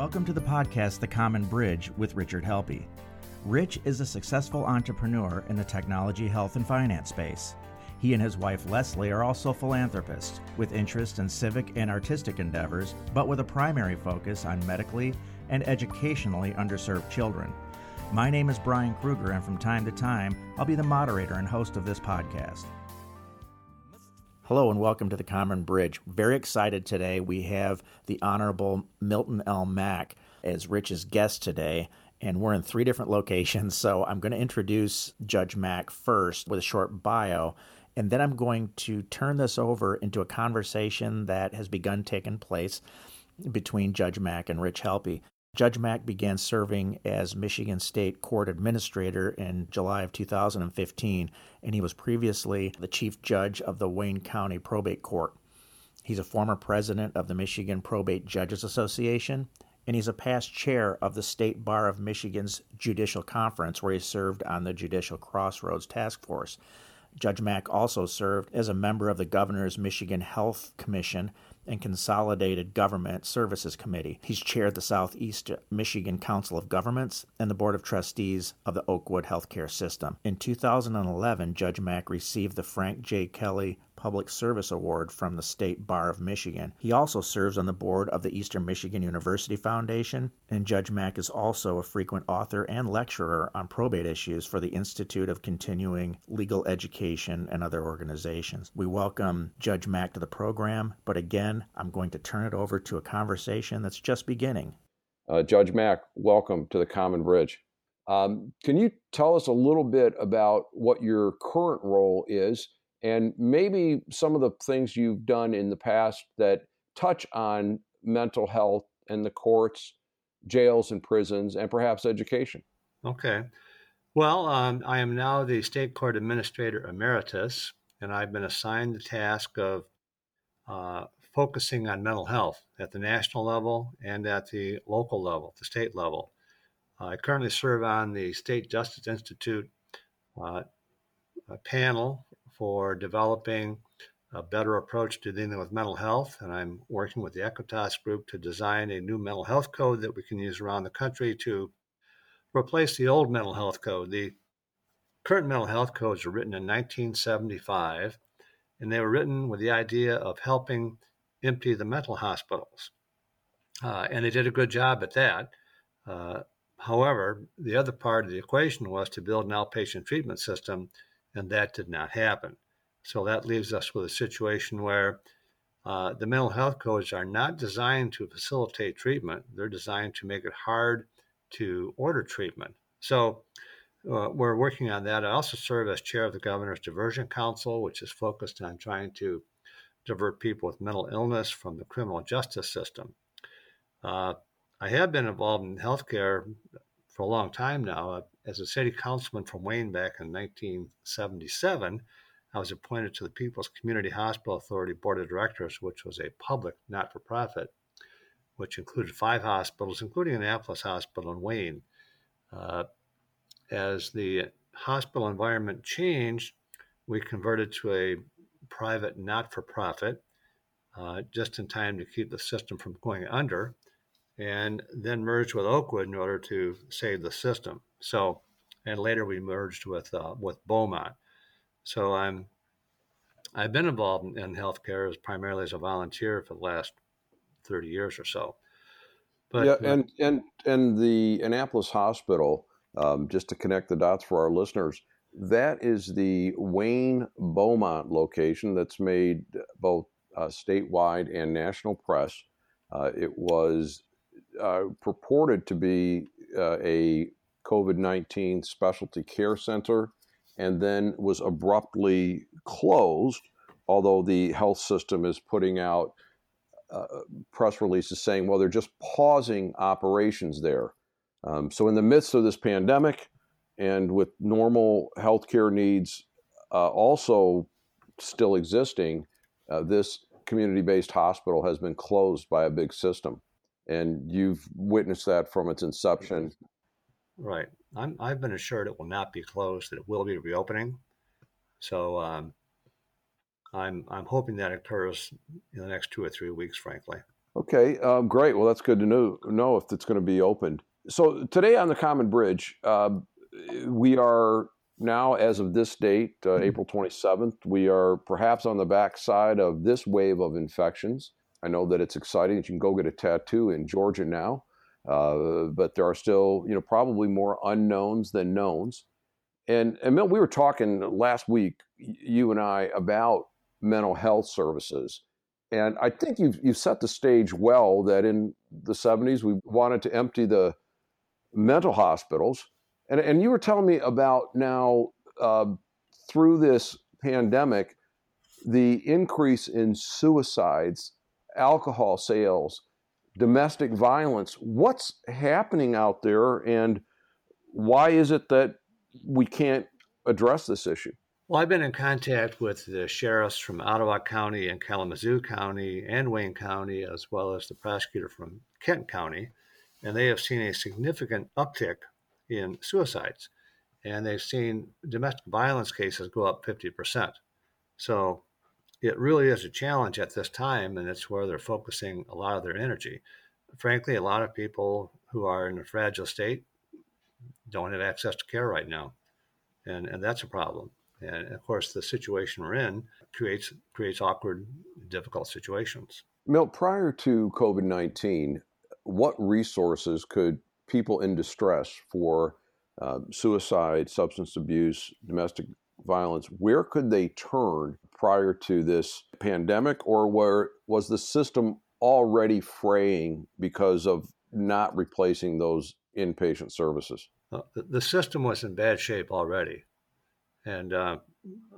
Welcome to the podcast The Common Bridge with Richard Helppie. Rich is a successful entrepreneur in the technology, health, and finance space. He and his wife Leslie are also philanthropists with interest in civic and artistic endeavors, but with a primary focus on medically and educationally underserved children. My name is Brian Kruger, and from time to time, I'll be the moderator and host of this podcast. Hello and welcome to the Common Bridge. Very excited today. We have the Honorable Milton L. Mack as Rich's guest today, and we're in three different locations. So I'm going to introduce Judge Mack first with a short bio, and then I'm going to turn this over into a conversation that has begun taking place between Judge Mack and Rich Helppie. Judge Mack began serving as Michigan State Court Administrator in July of 2015, and he was previously the Chief Judge of the Wayne County Probate Court. He's a former president of the Michigan Probate Judges Association, and he's a past chair of the State Bar of Michigan's Judicial Conference, where he served on the Judicial Crossroads Task Force. Judge Mack also served as a member of the Governor's Michigan Health Commission and Consolidated Government Services Committee. He's chaired the Southeast Michigan Council of Governments and the Board of Trustees of the Oakwood Healthcare System. In 2011, Judge Mack received the Frank J. Kelly Public Service Award from the State Bar of Michigan. He also serves on the board of the Eastern Michigan University Foundation, and Judge Mack is also a frequent author and lecturer on probate issues for the Institute of Continuing Legal Education and other organizations. We welcome Judge Mack to the program, but again, I'm going to turn it over to a conversation that's just beginning. Uh, Judge Mack, welcome to the Common Bridge. Um, can you tell us a little bit about what your current role is and maybe some of the things you've done in the past that touch on mental health and the courts, jails and prisons, and perhaps education? Okay. Well, um, I am now the State Court Administrator Emeritus, and I've been assigned the task of uh, focusing on mental health at the national level and at the local level, the state level. I currently serve on the State Justice Institute uh, panel for developing a better approach to dealing with mental health, and I'm working with the Equitas Group to design a new mental health code that we can use around the country to replace the old mental health code. The current mental health codes were written in 1975, and they were written with the idea of helping empty the mental hospitals. Uh, and they did a good job at that. Uh, however, the other part of the equation was to build an outpatient treatment system, and that did not happen. So that leaves us with a situation where uh, the mental health codes are not designed to facilitate treatment, they're designed to make it hard to order treatment. So uh, we're working on that. I also serve as chair of the Governor's Diversion Council, which is focused on trying to divert people with mental illness from the criminal justice system. Uh, I have been involved in healthcare for a long time now. Uh, as a city councilman from Wayne back in 1977, I was appointed to the People's Community Hospital Authority Board of Directors, which was a public not for profit, which included five hospitals, including Annapolis Hospital in Wayne. Uh, as the hospital environment changed, we converted to a private not for profit uh, just in time to keep the system from going under, and then merged with Oakwood in order to save the system. So, and later we merged with uh, with Beaumont. So I'm I've been involved in, in healthcare as primarily as a volunteer for the last thirty years or so. But yeah, and and and the Annapolis Hospital, um, just to connect the dots for our listeners, that is the Wayne Beaumont location that's made both uh, statewide and national press. Uh, it was uh, purported to be uh, a COVID 19 specialty care center and then was abruptly closed, although the health system is putting out uh, press releases saying, well, they're just pausing operations there. Um, so, in the midst of this pandemic, and with normal healthcare needs uh, also still existing, uh, this community based hospital has been closed by a big system. And you've witnessed that from its inception. Right. i have been assured it will not be closed, that it will be reopening. So um, I'm, I'm hoping that occurs in the next two or three weeks, frankly. Okay, um, great. Well, that's good to know, know if it's going to be opened. So today on the Common Bridge, uh, we are now, as of this date, uh, mm-hmm. April 27th, we are perhaps on the backside of this wave of infections. I know that it's exciting that you can go get a tattoo in Georgia now, uh, but there are still, you know, probably more unknowns than knowns. And, and Milt, we were talking last week, you and I, about mental health services. And I think you've, you've set the stage well that in the 70s, we wanted to empty the mental hospitals and, and you were telling me about now uh, through this pandemic, the increase in suicides, alcohol sales, domestic violence. What's happening out there, and why is it that we can't address this issue? Well, I've been in contact with the sheriffs from Ottawa County and Kalamazoo County and Wayne County, as well as the prosecutor from Kent County, and they have seen a significant uptick in suicides. And they've seen domestic violence cases go up 50%. So it really is a challenge at this time, and it's where they're focusing a lot of their energy. Frankly, a lot of people who are in a fragile state don't have access to care right now, and, and that's a problem. And of course, the situation we're in creates creates awkward, difficult situations. Milt, prior to COVID nineteen, what resources could people in distress for uh, suicide, substance abuse, domestic violence, where could they turn prior to this pandemic, or where was the system already fraying because of not replacing those inpatient services? The system was in bad shape already. And uh,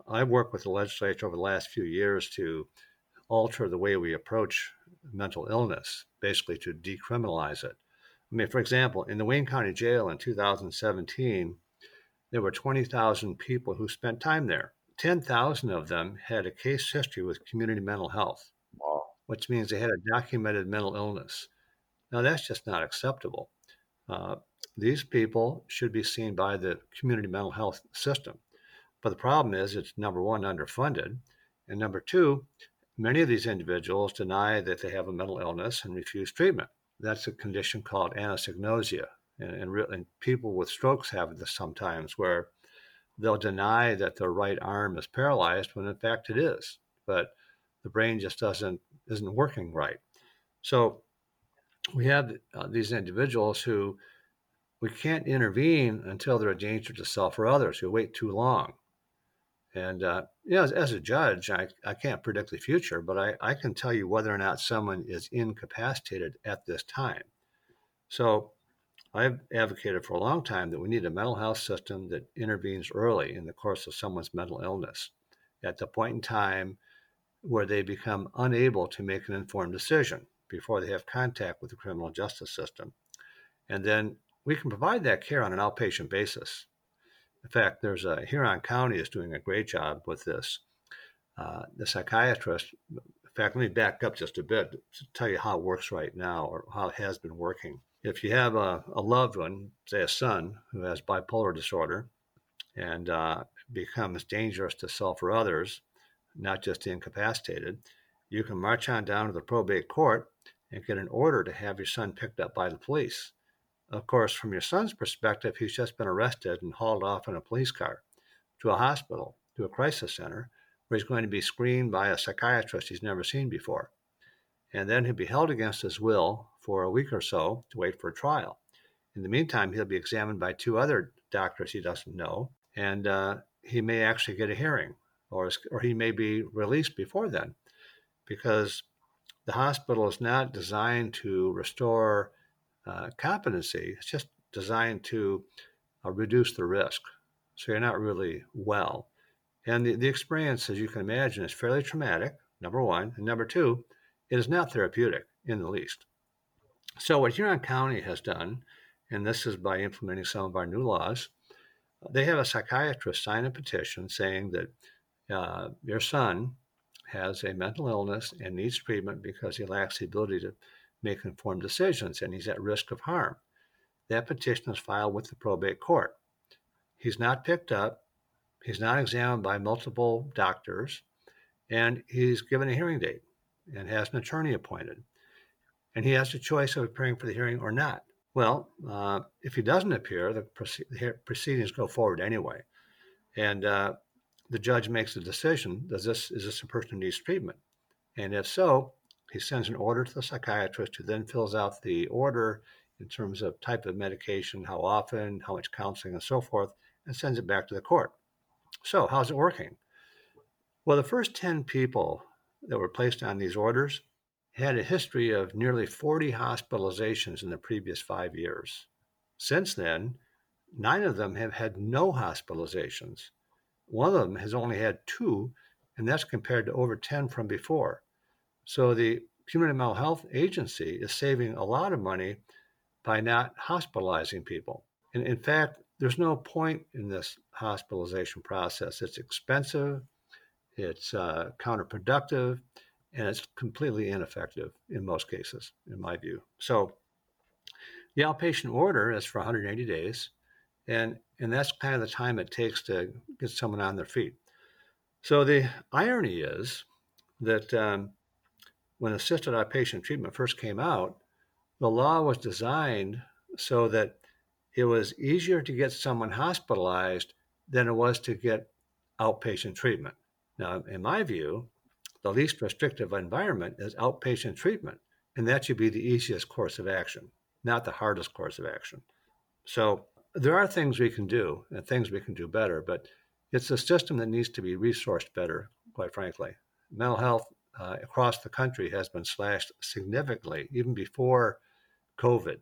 I've worked with the legislature over the last few years to alter the way we approach mental illness, basically to decriminalize it. I mean, for example, in the Wayne County Jail in 2017, there were 20,000 people who spent time there. 10,000 of them had a case history with community mental health, wow. which means they had a documented mental illness. Now, that's just not acceptable. Uh, these people should be seen by the community mental health system. But the problem is, it's number one, underfunded. And number two, many of these individuals deny that they have a mental illness and refuse treatment that's a condition called anosognosia. And, and, re- and people with strokes have this sometimes where they'll deny that their right arm is paralyzed when in fact it is, but the brain just doesn't isn't working right. So we have uh, these individuals who we can't intervene until they're a danger to self or others who wait too long. And uh, you know, as, as, a judge, I, I can't predict the future, but I, I can tell you whether or not someone is incapacitated at this time. So I've advocated for a long time that we need a mental health system that intervenes early in the course of someone's mental illness at the point in time where they become unable to make an informed decision before they have contact with the criminal justice system. And then we can provide that care on an outpatient basis. In fact, there's a Huron County is doing a great job with this. Uh, the psychiatrist, in fact, let me back up just a bit to tell you how it works right now or how it has been working. If you have a, a loved one, say a son, who has bipolar disorder and uh, becomes dangerous to self or others, not just incapacitated, you can march on down to the probate court and get an order to have your son picked up by the police. Of course, from your son's perspective, he's just been arrested and hauled off in a police car to a hospital, to a crisis center, where he's going to be screened by a psychiatrist he's never seen before. And then he'll be held against his will for a week or so to wait for a trial. In the meantime, he'll be examined by two other doctors he doesn't know, and uh, he may actually get a hearing, or, or he may be released before then, because the hospital is not designed to restore uh, competency. It's just designed to uh, reduce the risk. So you're not really well. And the, the experience, as you can imagine, is fairly traumatic, number one. And number two, it is not therapeutic in the least. So, what Huron County has done, and this is by implementing some of our new laws, they have a psychiatrist sign a petition saying that uh, your son has a mental illness and needs treatment because he lacks the ability to make informed decisions and he's at risk of harm. That petition is filed with the probate court. He's not picked up, he's not examined by multiple doctors, and he's given a hearing date and has an attorney appointed. and he has a choice of appearing for the hearing or not. Well, uh, if he doesn't appear, the proceedings go forward anyway, and uh, the judge makes a decision: Does this is this a person who needs treatment? And if so, he sends an order to the psychiatrist, who then fills out the order in terms of type of medication, how often, how much counseling, and so forth, and sends it back to the court. So, how's it working? Well, the first 10 people that were placed on these orders had a history of nearly 40 hospitalizations in the previous five years. Since then, nine of them have had no hospitalizations. One of them has only had two, and that's compared to over 10 from before. So the Community Mental Health Agency is saving a lot of money by not hospitalizing people. And in fact, there's no point in this hospitalization process. It's expensive, it's uh, counterproductive, and it's completely ineffective in most cases, in my view. So the outpatient order is for 180 days, and and that's kind of the time it takes to get someone on their feet. So the irony is that um, when assisted outpatient treatment first came out, the law was designed so that it was easier to get someone hospitalized than it was to get outpatient treatment. Now, in my view, the least restrictive environment is outpatient treatment, and that should be the easiest course of action, not the hardest course of action. So, there are things we can do and things we can do better, but it's a system that needs to be resourced better, quite frankly. Mental health uh, across the country has been slashed significantly, even before COVID.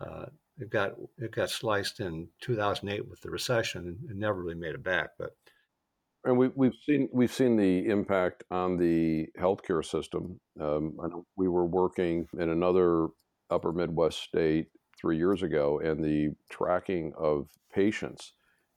Uh, it got it got sliced in 2008 with the recession and never really made it back. But and we, we've seen we've seen the impact on the healthcare system. Um, we were working in another Upper Midwest state three years ago, and the tracking of patients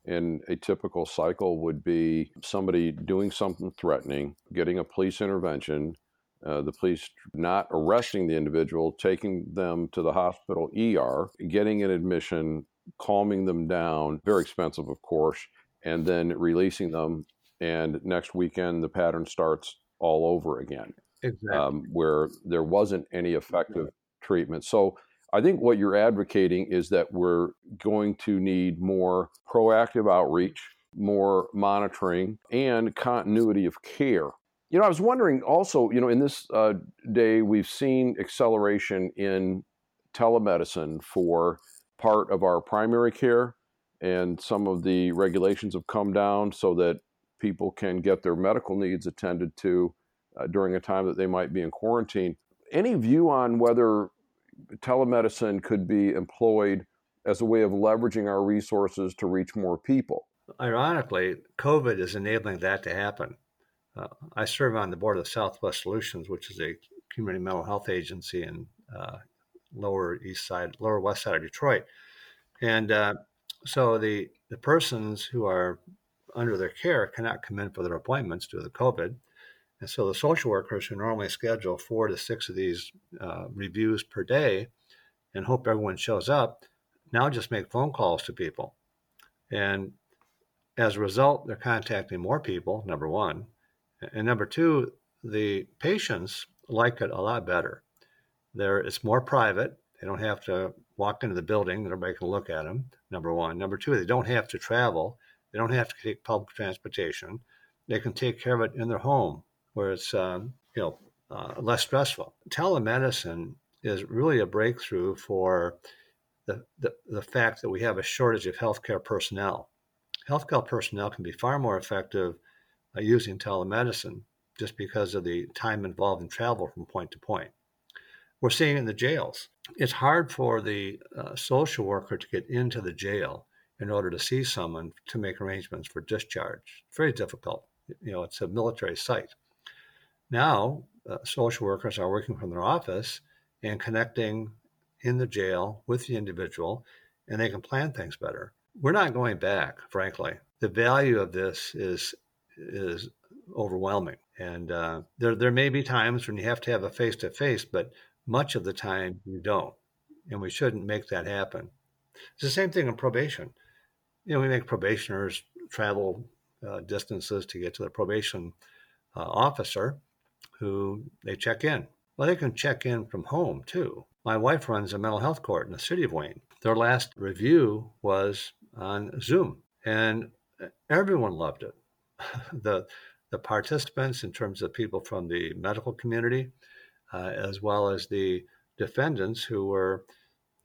in a typical cycle would be somebody doing something threatening, getting a police intervention, uh, the police not arresting the individual, taking them to the hospital ER, getting an admission, calming them down, very expensive, of course, and then releasing them. And next weekend, the pattern starts all over again, exactly. um, where there wasn't any effective treatment. So I think what you're advocating is that we're going to need more proactive outreach, more monitoring, and continuity of care you know, I was wondering also, you know, in this uh, day, we've seen acceleration in telemedicine for part of our primary care, and some of the regulations have come down so that people can get their medical needs attended to uh, during a time that they might be in quarantine. Any view on whether telemedicine could be employed as a way of leveraging our resources to reach more people? Ironically, COVID is enabling that to happen. Uh, I serve on the board of Southwest Solutions, which is a community mental health agency in uh, lower east side, lower west side of Detroit. And uh, so the, the persons who are under their care cannot come in for their appointments due to the COVID. And so the social workers who normally schedule four to six of these uh, reviews per day and hope everyone shows up now just make phone calls to people. And as a result, they're contacting more people, number one. And number two, the patients like it a lot better. There, it's more private. They don't have to walk into the building everybody can look at them. Number one. Number two, they don't have to travel. They don't have to take public transportation. They can take care of it in their home, where it's um, you know uh, less stressful. Telemedicine is really a breakthrough for the, the, the fact that we have a shortage of healthcare personnel. Healthcare personnel can be far more effective uh, using telemedicine just because of the time involved in travel from point to point. We're seeing it in the jails. It's hard for the uh, social worker to get into the jail in order to see someone to make arrangements for discharge. It's very difficult. You know, it's a military site. Now, uh, social workers are working from their office and connecting in the jail with the individual, and they can plan things better. We're not going back, frankly. The value of this is is overwhelming. And uh, there, there may be times when you have to have a face to face, but much of the time you don't. And we shouldn't make that happen. It's the same thing in probation. You know, we make probationers travel uh, distances to get to the probation uh, officer who they check in. Well, they can check in from home too. My wife runs a mental health court in the city of Wayne. Their last review was on Zoom, and everyone loved it. the the participants, in terms of people from the medical community, uh, as well as the defendants who were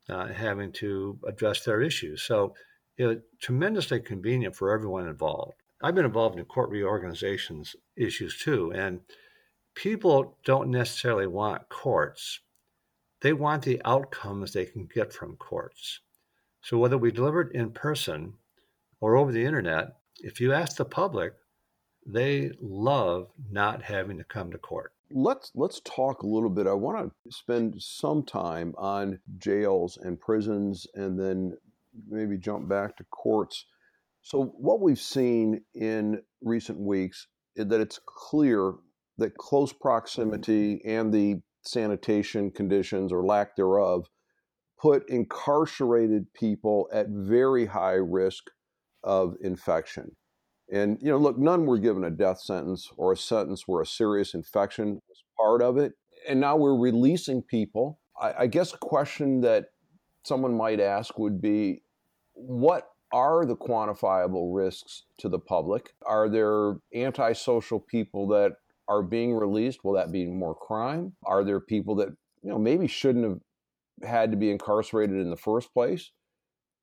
uh, having to address their issues. So it was tremendously convenient for everyone involved. I've been involved in court reorganizations issues too, and people don't necessarily want courts. They want the outcomes they can get from courts. So whether we deliver it in person or over the internet, if you ask the public, they love not having to come to court. Let's let's talk a little bit. I want to spend some time on jails and prisons and then maybe jump back to courts. So what we've seen in recent weeks is that it's clear that close proximity and the sanitation conditions or lack thereof put incarcerated people at very high risk of infection. And, you know, look, none were given a death sentence or a sentence where a serious infection was part of it. And now we're releasing people. I, I guess a question that someone might ask would be what are the quantifiable risks to the public? Are there antisocial people that are being released? Will that be more crime? Are there people that, you know, maybe shouldn't have had to be incarcerated in the first place?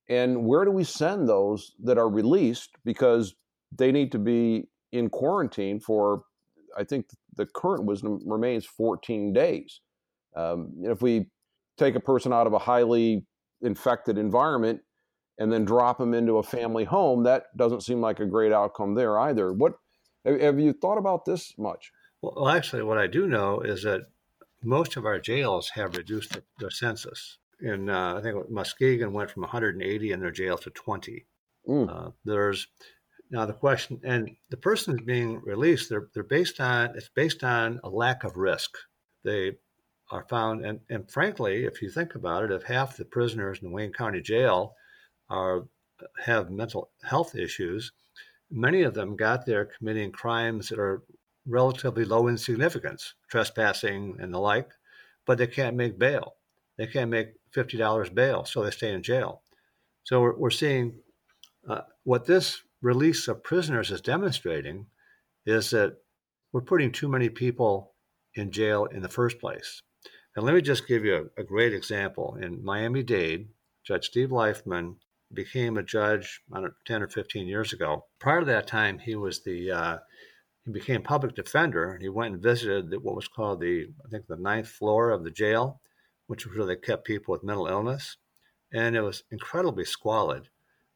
And where do we send those that are released because they need to be in quarantine for, I think the current wisdom remains 14 days. Um, if we take a person out of a highly infected environment and then drop them into a family home, that doesn't seem like a great outcome there either. What have you thought about this much? Well, actually, what I do know is that most of our jails have reduced their, census. And uh, I think Muskegon went from 180 in their jail to 20. Mm. Uh, there's now the question, and the persons being released, they're they're based on it's based on a lack of risk. They are found, and, and frankly, if you think about it, if half the prisoners in the Wayne County Jail are have mental health issues, many of them got there committing crimes that are relatively low in significance, trespassing and the like, but they can't make bail. They can't make fifty dollars bail, so they stay in jail. So we're, we're seeing uh, what this release of prisoners is demonstrating is that we're putting too many people in jail in the first place. And let me just give you a, a great example. In Miami Dade, Judge Steve Leifman became a judge know, 10 or 15 years ago. Prior to that time, he was the uh, he became public defender. He went and visited what was called the I think the ninth floor of the jail, which was where they kept people with mental illness, and it was incredibly squalid.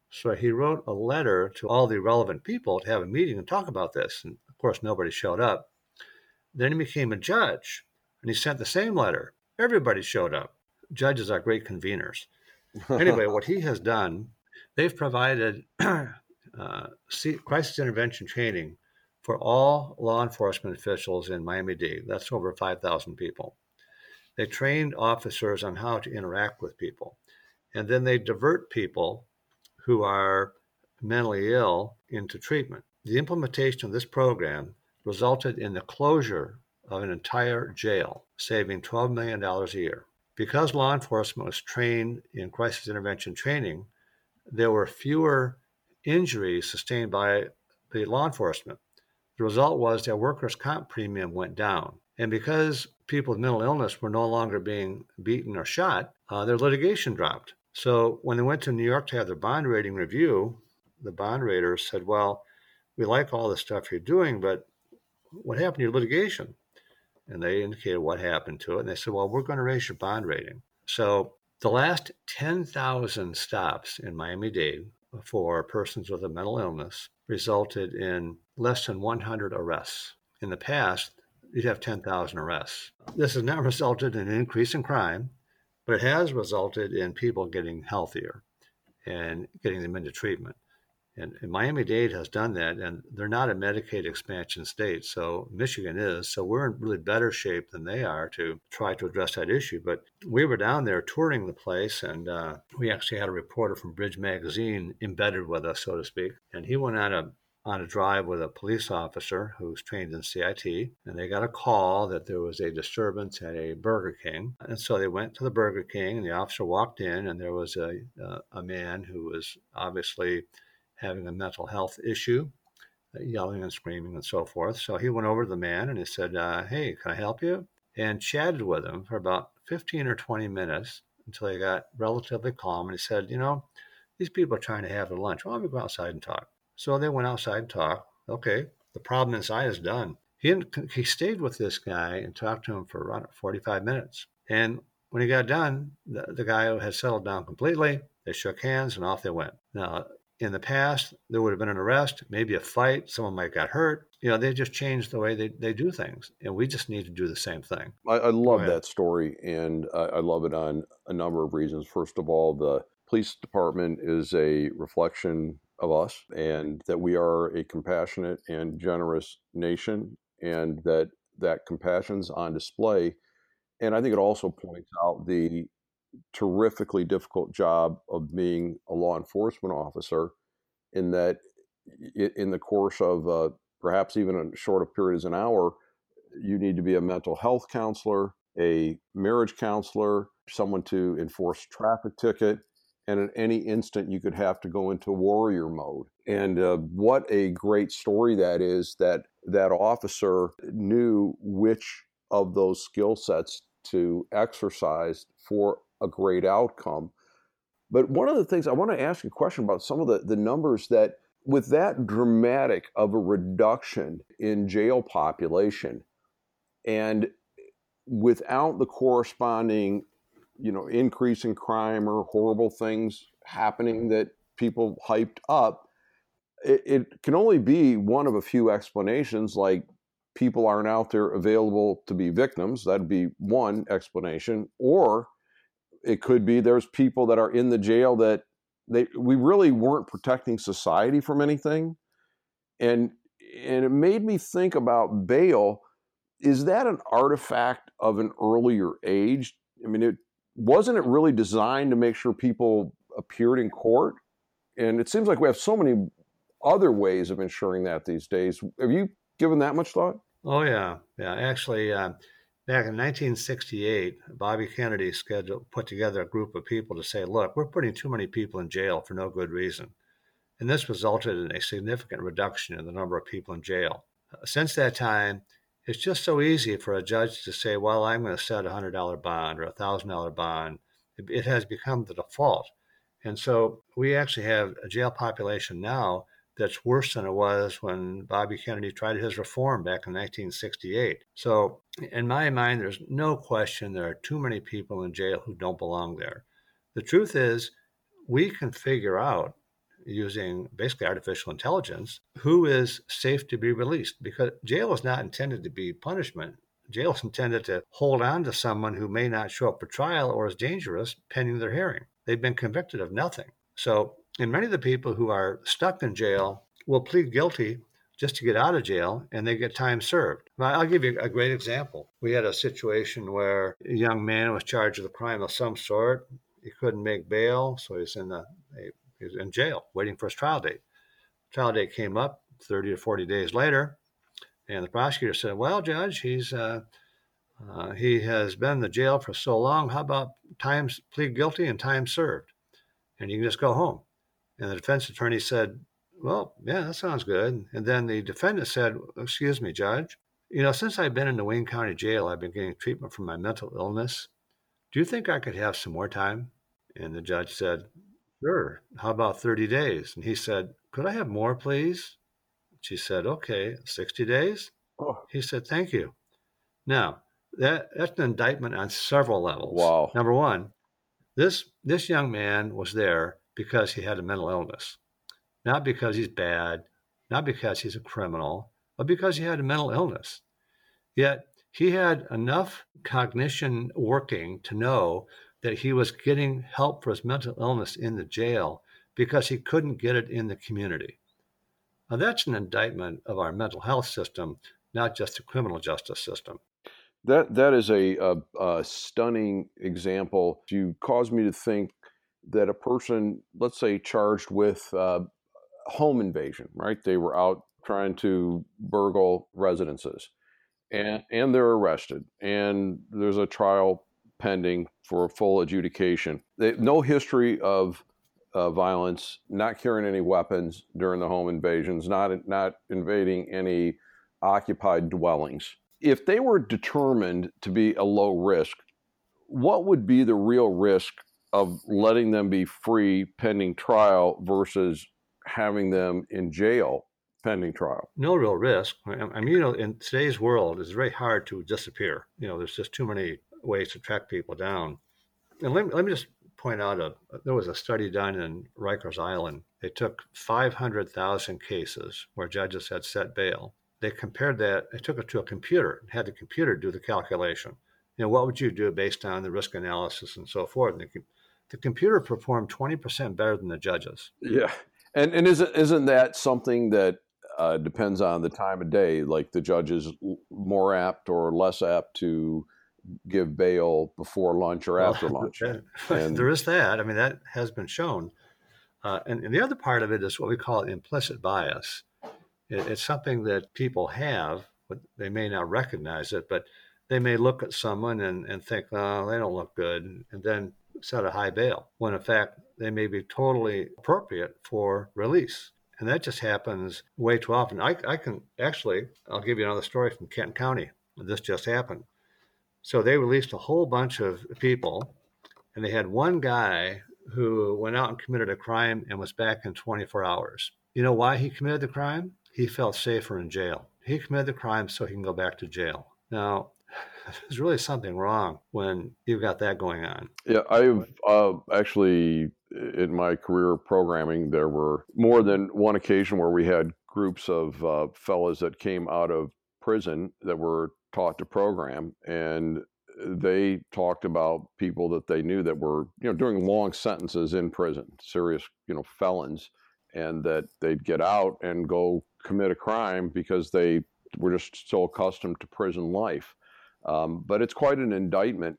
So he wrote a letter to all the relevant people to have a meeting and talk about this. And of course, nobody showed up. Then he became a judge and he sent the same letter. Everybody showed up. Judges are great conveners. Anyway, what he has done, they've provided uh, crisis intervention training for all law enforcement officials in Miami Dade. That's over 5,000 people. They trained officers on how to interact with people. And then they divert people who are mentally ill into treatment. The implementation of this program resulted in the closure of an entire jail, saving $12 million a year. Because law enforcement was trained in crisis intervention training, there were fewer injuries sustained by the law enforcement. The result was their workers' comp premium went down. And because people with mental illness were no longer being beaten or shot, uh, their litigation dropped. So when they went to New York to have their bond rating review, the bond raters said, Well, we like all the stuff you're doing, but what happened to your litigation? And they indicated what happened to it. And they said, Well, we're going to raise your bond rating. So the last 10,000 stops in Miami Dade for persons with a mental illness resulted in less than 100 arrests. In the past, you'd have 10,000 arrests. This has not resulted in an increase in crime but it has resulted in people getting healthier and getting them into treatment. And, and Miami Dade has done that, and they're not a Medicaid expansion state. So Michigan is. So we're in really better shape than they are to try to address that issue. But we were down there touring the place, and uh, we actually had a reporter from Bridge Magazine embedded with us, so to speak. And he went on a, on a drive with a police officer who's trained in CIT, and they got a call that there was a disturbance at a Burger King. And so they went to the Burger King, and the officer walked in, and there was a, a, a man who was obviously having a mental health issue, uh, yelling and screaming and so forth. So he went over to the man and he said, uh, Hey, can I help you? And chatted with him for about 15 or 20 minutes until he got relatively calm. And he said, You know, these people are trying to have their lunch. Why don't we go outside and talk? So they went outside and talked. Okay, the problem inside is done. He, he stayed with this guy and talked to him for around 45 minutes. And when he got done, the, the guy had settled down completely. They shook hands and off they went. Now, in the past, there would have been an arrest, maybe a fight, someone might have got hurt. You know, they just changed the way they, they do things. And we just need to do the same thing. I, I love that story. And I, I love it on a number of reasons. First of all, the police department is a reflection of us and that we are a compassionate and generous nation and that that compassion's on display. And I think it also points out the terrifically difficult job of being a law enforcement officer in that in the course of uh, perhaps even a short period as an hour you need to be a mental health counselor a marriage counselor someone to enforce traffic ticket and at any instant you could have to go into warrior mode. And uh, what a great story that is that that officer knew which of those skill sets to exercise for a great outcome. But one of the things I want to ask a question about some of the, the numbers that, with that dramatic of a reduction in jail population, and without the corresponding, you know, increase in crime or horrible things happening that people hyped up, it, it can only be one of a few explanations. Like people aren't out there available to be victims. That'd be one explanation, or it could be there's people that are in the jail that they we really weren't protecting society from anything. And and it made me think about bail. Is that an artifact of an earlier age? I mean it wasn't it really designed to make sure people appeared in court? And it seems like we have so many other ways of ensuring that these days. Have you given that much thought? Oh yeah. Yeah actually uh, Back in 1968, Bobby Kennedy scheduled, put together a group of people to say, look, we're putting too many people in jail for no good reason. And this resulted in a significant reduction in the number of people in jail. Since that time, it's just so easy for a judge to say, well, I'm going to set a $100 bond or a $1,000 bond. It has become the default. And so we actually have a jail population now that's worse than it was when Bobby Kennedy tried his reform back in 1968. So, in my mind, there's no question there are too many people in jail who don't belong there. The truth is, we can figure out using basically artificial intelligence who is safe to be released because jail is not intended to be punishment. Jail is intended to hold on to someone who may not show up for trial or is dangerous pending their hearing. They've been convicted of nothing. So and many of the people who are stuck in jail will plead guilty just to get out of jail and they get time served. I'll give you a great example. We had a situation where a young man was charged with a crime of some sort. He couldn't make bail, so he's in the he was in jail waiting for his trial date. Trial date came up 30 or 40 days later, and the prosecutor said, "Well, judge, he's uh, uh, he has been in the jail for so long. How about times plead guilty and time served, and you can just go home." And the defense attorney said, Well, yeah, that sounds good. And then the defendant said, Excuse me, Judge, you know, since I've been in the Wayne County Jail, I've been getting treatment for my mental illness. Do you think I could have some more time? And the judge said, Sure. How about 30 days? And he said, Could I have more, please? She said, Okay, 60 days? Oh. He said, Thank you. Now, that, that's an indictment on several levels. Wow. Number one, this, this young man was there because he had a mental illness, not because he's bad, not because he's a criminal, but because he had a mental illness. Yet he had enough cognition working to know that he was getting help for his mental illness in the jail because he couldn't get it in the community. Now, that's an indictment of our mental health system, not just the criminal justice system. That that is a, a, a stunning example. You caused me to think that a person, let's say, charged with uh, home invasion, right? They were out trying to burgle residences and, and they're arrested. And there's a trial pending for a full adjudication. They, no history of uh, violence, not carrying any weapons during the home invasions, not, not invading any occupied dwellings. If they were determined to be a low risk, what would be the real risk of letting them be free pending trial versus having them in jail pending trial? No real risk. I mean, you know, in today's world, it's very hard to disappear. You know, there's just too many ways to track people down. And let me, let me just point out a there was a study done in Rikers Island. They took 500,000 cases where judges had set bail. They compared that. They took it to a computer and had the computer do the calculation. You know, what would you do based on the risk analysis and so forth? And the, the computer performed 20% better than the judges. Yeah. And, and isn't, isn't that something that uh, depends on the time of day? Like the judge is more apt or less apt to give bail before lunch or after well, lunch. and, there is that. I mean, that has been shown. Uh, and, and, the other part of it is what we call implicit bias. It, it's something that people have, but they may not recognize it, but they may look at someone and, and think, oh, they don't look good, and then set a high bail, when in fact they may be totally appropriate for release. And that just happens way too often. I, I can actually, I'll give you another story from Kent County. This just happened. So they released a whole bunch of people, and they had one guy who went out and committed a crime and was back in 24 hours. You know why he committed the crime? He felt safer in jail. He committed the crime so he can go back to jail. Now, there's really something wrong when you've got that going on. Yeah, I've uh, actually, in my career programming, there were more than one occasion where we had groups of uh, fellows that came out of prison that were taught to program and they talked about people that they knew that were you know doing long sentences in prison serious you know felons and that they'd get out and go commit a crime because they were just so accustomed to prison life um, but it's quite an indictment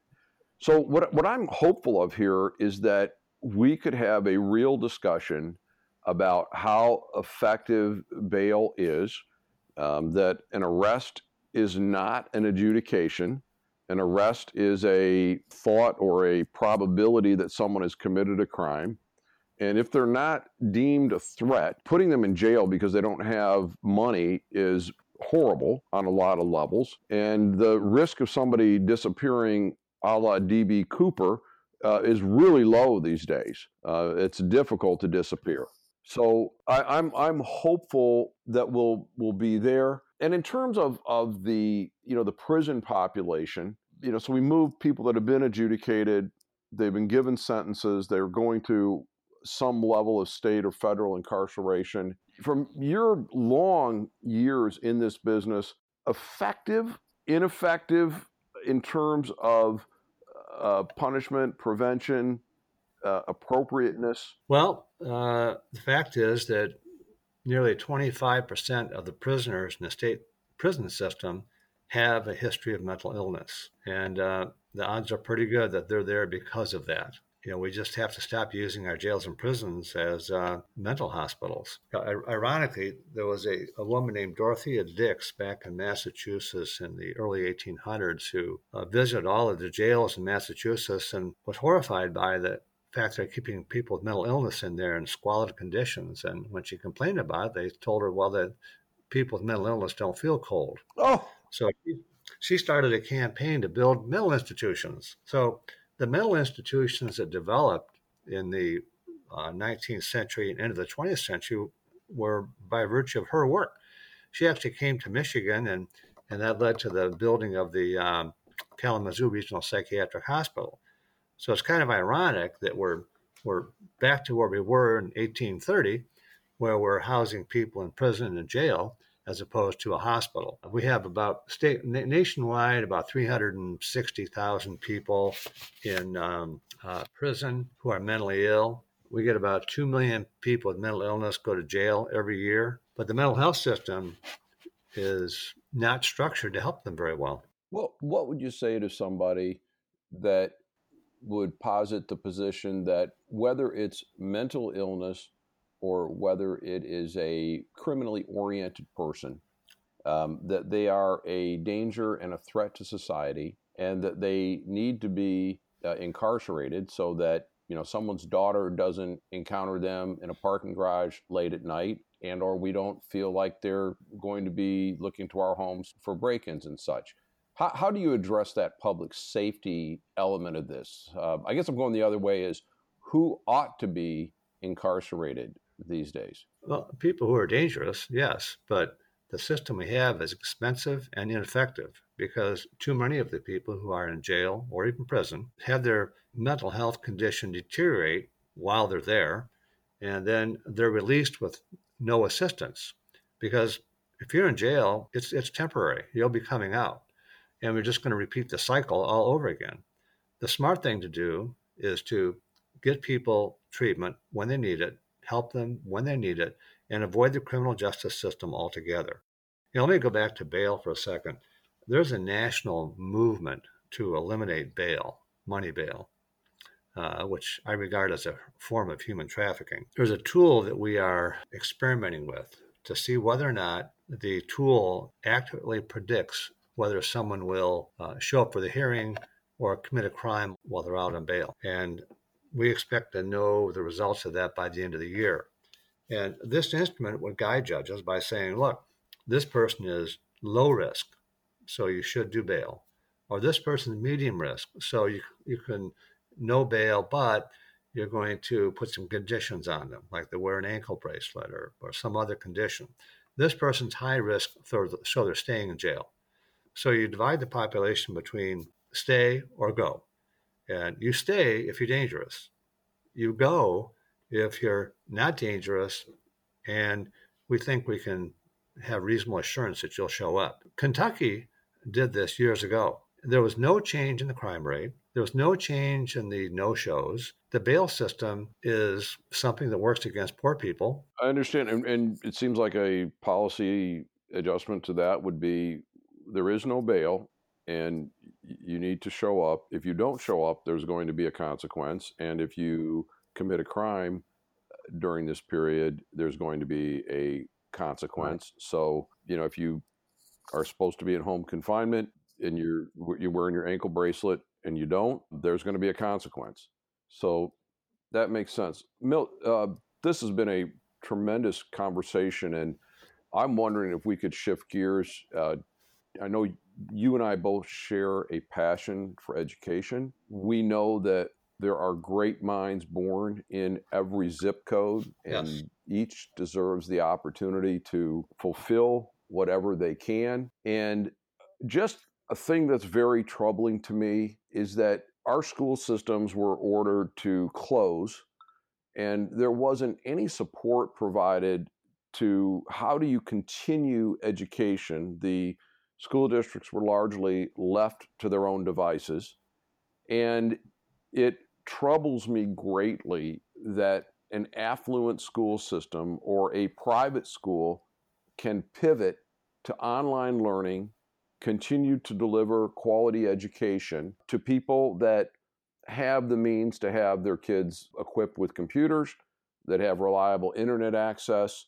so what, what i'm hopeful of here is that we could have a real discussion about how effective bail is um, that an arrest is not an adjudication. An arrest is a thought or a probability that someone has committed a crime. And if they're not deemed a threat, putting them in jail because they don't have money is horrible on a lot of levels. And the risk of somebody disappearing a la DB Cooper uh, is really low these days. Uh, it's difficult to disappear. So I, I'm I'm hopeful that we'll we'll be there and in terms of of the you know the prison population, you know, so we move people that have been adjudicated, they've been given sentences, they're going to some level of state or federal incarceration. From your long years in this business, effective, ineffective in terms of uh, punishment, prevention, uh, appropriateness? Well, uh, the fact is that nearly 25% of the prisoners in the state prison system have a history of mental illness. And uh, the odds are pretty good that they're there because of that. You know, we just have to stop using our jails and prisons as uh, mental hospitals. ironically, there was a, a woman named Dorothea Dix back in Massachusetts in the early 1800s who uh, visited all of the jails in Massachusetts and was horrified by the fact they're keeping people with mental illness in there in squalid conditions. And when she complained about it, they told her, well, that people with mental illness don't feel cold. Oh. So she started a campaign to build mental institutions. So the mental institutions that developed in the uh, 19th century and into the 20th century were by virtue of her work. She actually came to Michigan, and, and that led to the building of the um, Kalamazoo Regional Psychiatric Hospital. So it's kind of ironic that we're we're back to where we were in 1830, where we're housing people in prison and jail as opposed to a hospital. We have about state nationwide about 360,000 people in um, uh, prison who are mentally ill. We get about 2 million people with mental illness go to jail every year, but the mental health system is not structured to help them very well. Well, what would you say to somebody that would posit the position that whether it's mental illness or whether it is a criminally oriented person, um, that they are a danger and a threat to society, and that they need to be uh, incarcerated so that you know someone's daughter doesn't encounter them in a parking garage late at night and or we don't feel like they're going to be looking to our homes for break-ins and such. How, how do you address that public safety element of this? Uh, i guess i'm going the other way is who ought to be incarcerated these days well people who are dangerous yes but the system we have is expensive and ineffective because too many of the people who are in jail or even prison have their mental health condition deteriorate while they're there, and then they're released with no assistance. Because if you're in jail, it's it's temporary. You'll be coming out, and we're just going to repeat the cycle all over again. The smart thing to do is to get people treatment when they need it, help them when they need it, and avoid the criminal justice system altogether. Let me go back to bail for a second. There's a national movement to eliminate bail, money bail, uh, which I regard as a form of human trafficking. There's a tool that we are experimenting with to see whether or not the tool accurately predicts whether someone will uh, show up for the hearing or commit a crime while they're out on bail. And we expect to know the results of that by the end of the year. And this instrument would guide judges by saying, look, this person is low risk, so you should do bail. Or this person is medium risk, so you, you can no bail, but you're going to put some conditions on them, like they wear an ankle bracelet or, or some other condition. This person's high risk, so they're staying in jail. So you divide the population between stay or go. And you stay if you're dangerous. You go if you're not dangerous and we think we can have reasonable assurance that you'll show up. Kentucky did this years ago. There was no change in the crime rate. There was no change in the no shows. The bail system is something that works against poor people. I understand. And, and it seems like a policy adjustment to that would be there is no bail and you need to show up. If you don't show up, there's going to be a consequence. And if you commit a crime uh, during this period, there's going to be a consequence. Right. So, you know, if you are supposed to be in home confinement and you're you're wearing your ankle bracelet and you don't, there's going to be a consequence. So that makes sense. Milt, uh, this has been a tremendous conversation, and I'm wondering if we could shift gears. Uh, I know you and I both share a passion for education. We know that there are great minds born in every zip code, and yes. each deserves the opportunity to fulfill whatever they can. And just a thing that's very troubling to me is that our school systems were ordered to close, and there wasn't any support provided to how do you continue education. The school districts were largely left to their own devices. And it troubles me greatly that an affluent school system or a private school can pivot to online learning, continue to deliver quality education to people that have the means to have their kids equipped with computers, that have reliable internet access,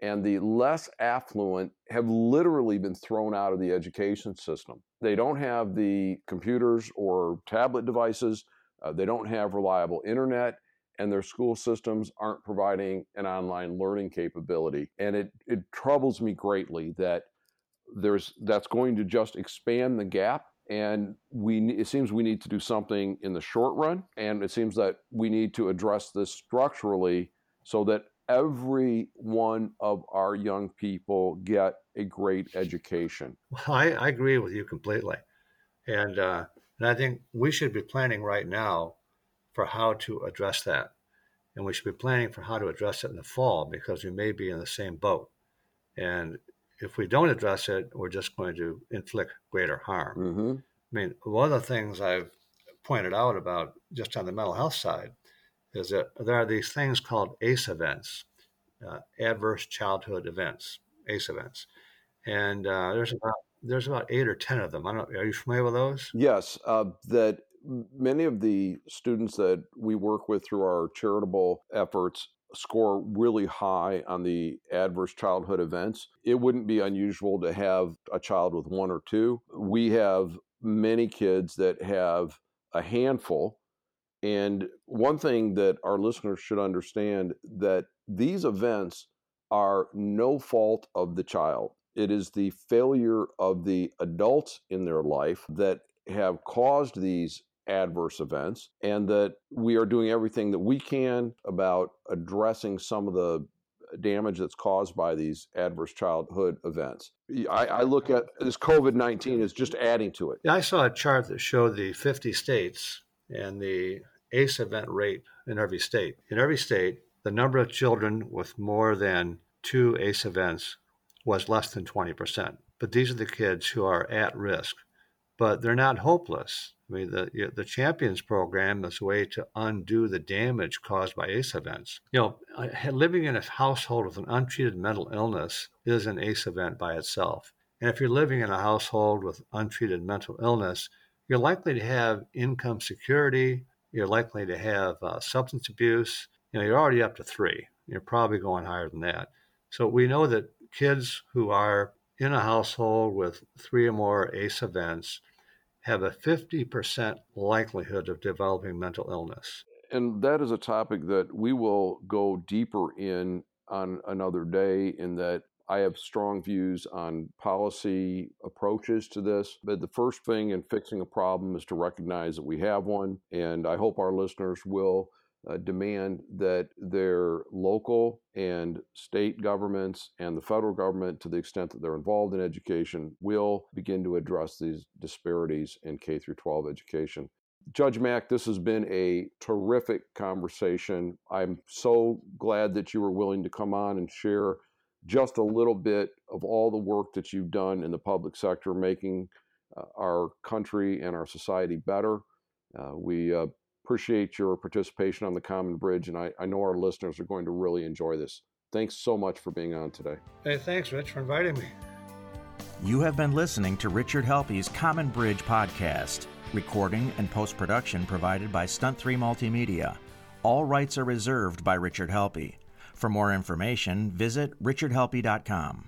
and the less affluent have literally been thrown out of the education system. They don't have the computers or tablet devices uh, they don't have reliable internet, and their school systems aren't providing an online learning capability. And it, it troubles me greatly that there's that's going to just expand the gap and we it seems we need to do something in the short run and it seems that we need to address this structurally so that every one of our young people get a great education well, I, I agree with you completely and uh, and I think we should be planning right now for how to address that. And we should be planning for how to address it in the fall because we may be in the same boat. And if we don't address it, we're just going to inflict greater harm. Mm-hmm. I mean, one of the things I've pointed out about just on the mental health side is that there are these things called ACE events, uh, adverse childhood events, ACE events. And uh, there's about there's about eight or ten of them. I don't. Are you familiar with those? Yes, uh, that many of the students that we work with through our charitable efforts score really high on the adverse childhood events. It wouldn't be unusual to have a child with one or two. We have many kids that have a handful. And one thing that our listeners should understand that these events are no fault of the child. It is the failure of the adults in their life that have caused these adverse events, and that we are doing everything that we can about addressing some of the damage that's caused by these adverse childhood events. I, I look at this COVID 19 as just adding to it. I saw a chart that showed the 50 states and the ACE event rate in every state. In every state, the number of children with more than two ACE events was less than 20%. But these are the kids who are at risk, but they're not hopeless. I mean, the the Champions program is a way to undo the damage caused by ACE events. You know, living in a household with an untreated mental illness is an ACE event by itself. And if you're living in a household with untreated mental illness, you're likely to have income security. You're likely to have uh, substance abuse. You know, you're already up to three. You're probably going higher than that. So we know that kids who are in a household with three or more ACE events have a 50% likelihood of developing mental illness. And that is a topic that we will go deeper in on another day, in that I have strong views on policy approaches to this. But the first thing in fixing a problem is to recognize that we have one. And I hope our listeners will uh, demand that their local and state governments and the federal government, to the extent that they're involved in education, will begin to address these disparities in K through 12 education. Judge Mack, this has been a terrific conversation. I'm so glad that you were willing to come on and share just a little bit of all the work that you've done in the public sector, making uh, our country and our society better. Uh, we uh, appreciate your participation on the Common Bridge, and I, I know our listeners are going to really enjoy this. Thanks so much for being on today. Hey, thanks, Rich, for inviting me. You have been listening to Richard Helppie's Common Bridge podcast. Recording and post production provided by Stunt 3 Multimedia. All rights are reserved by Richard Helppie. For more information, visit richardhelppie.com.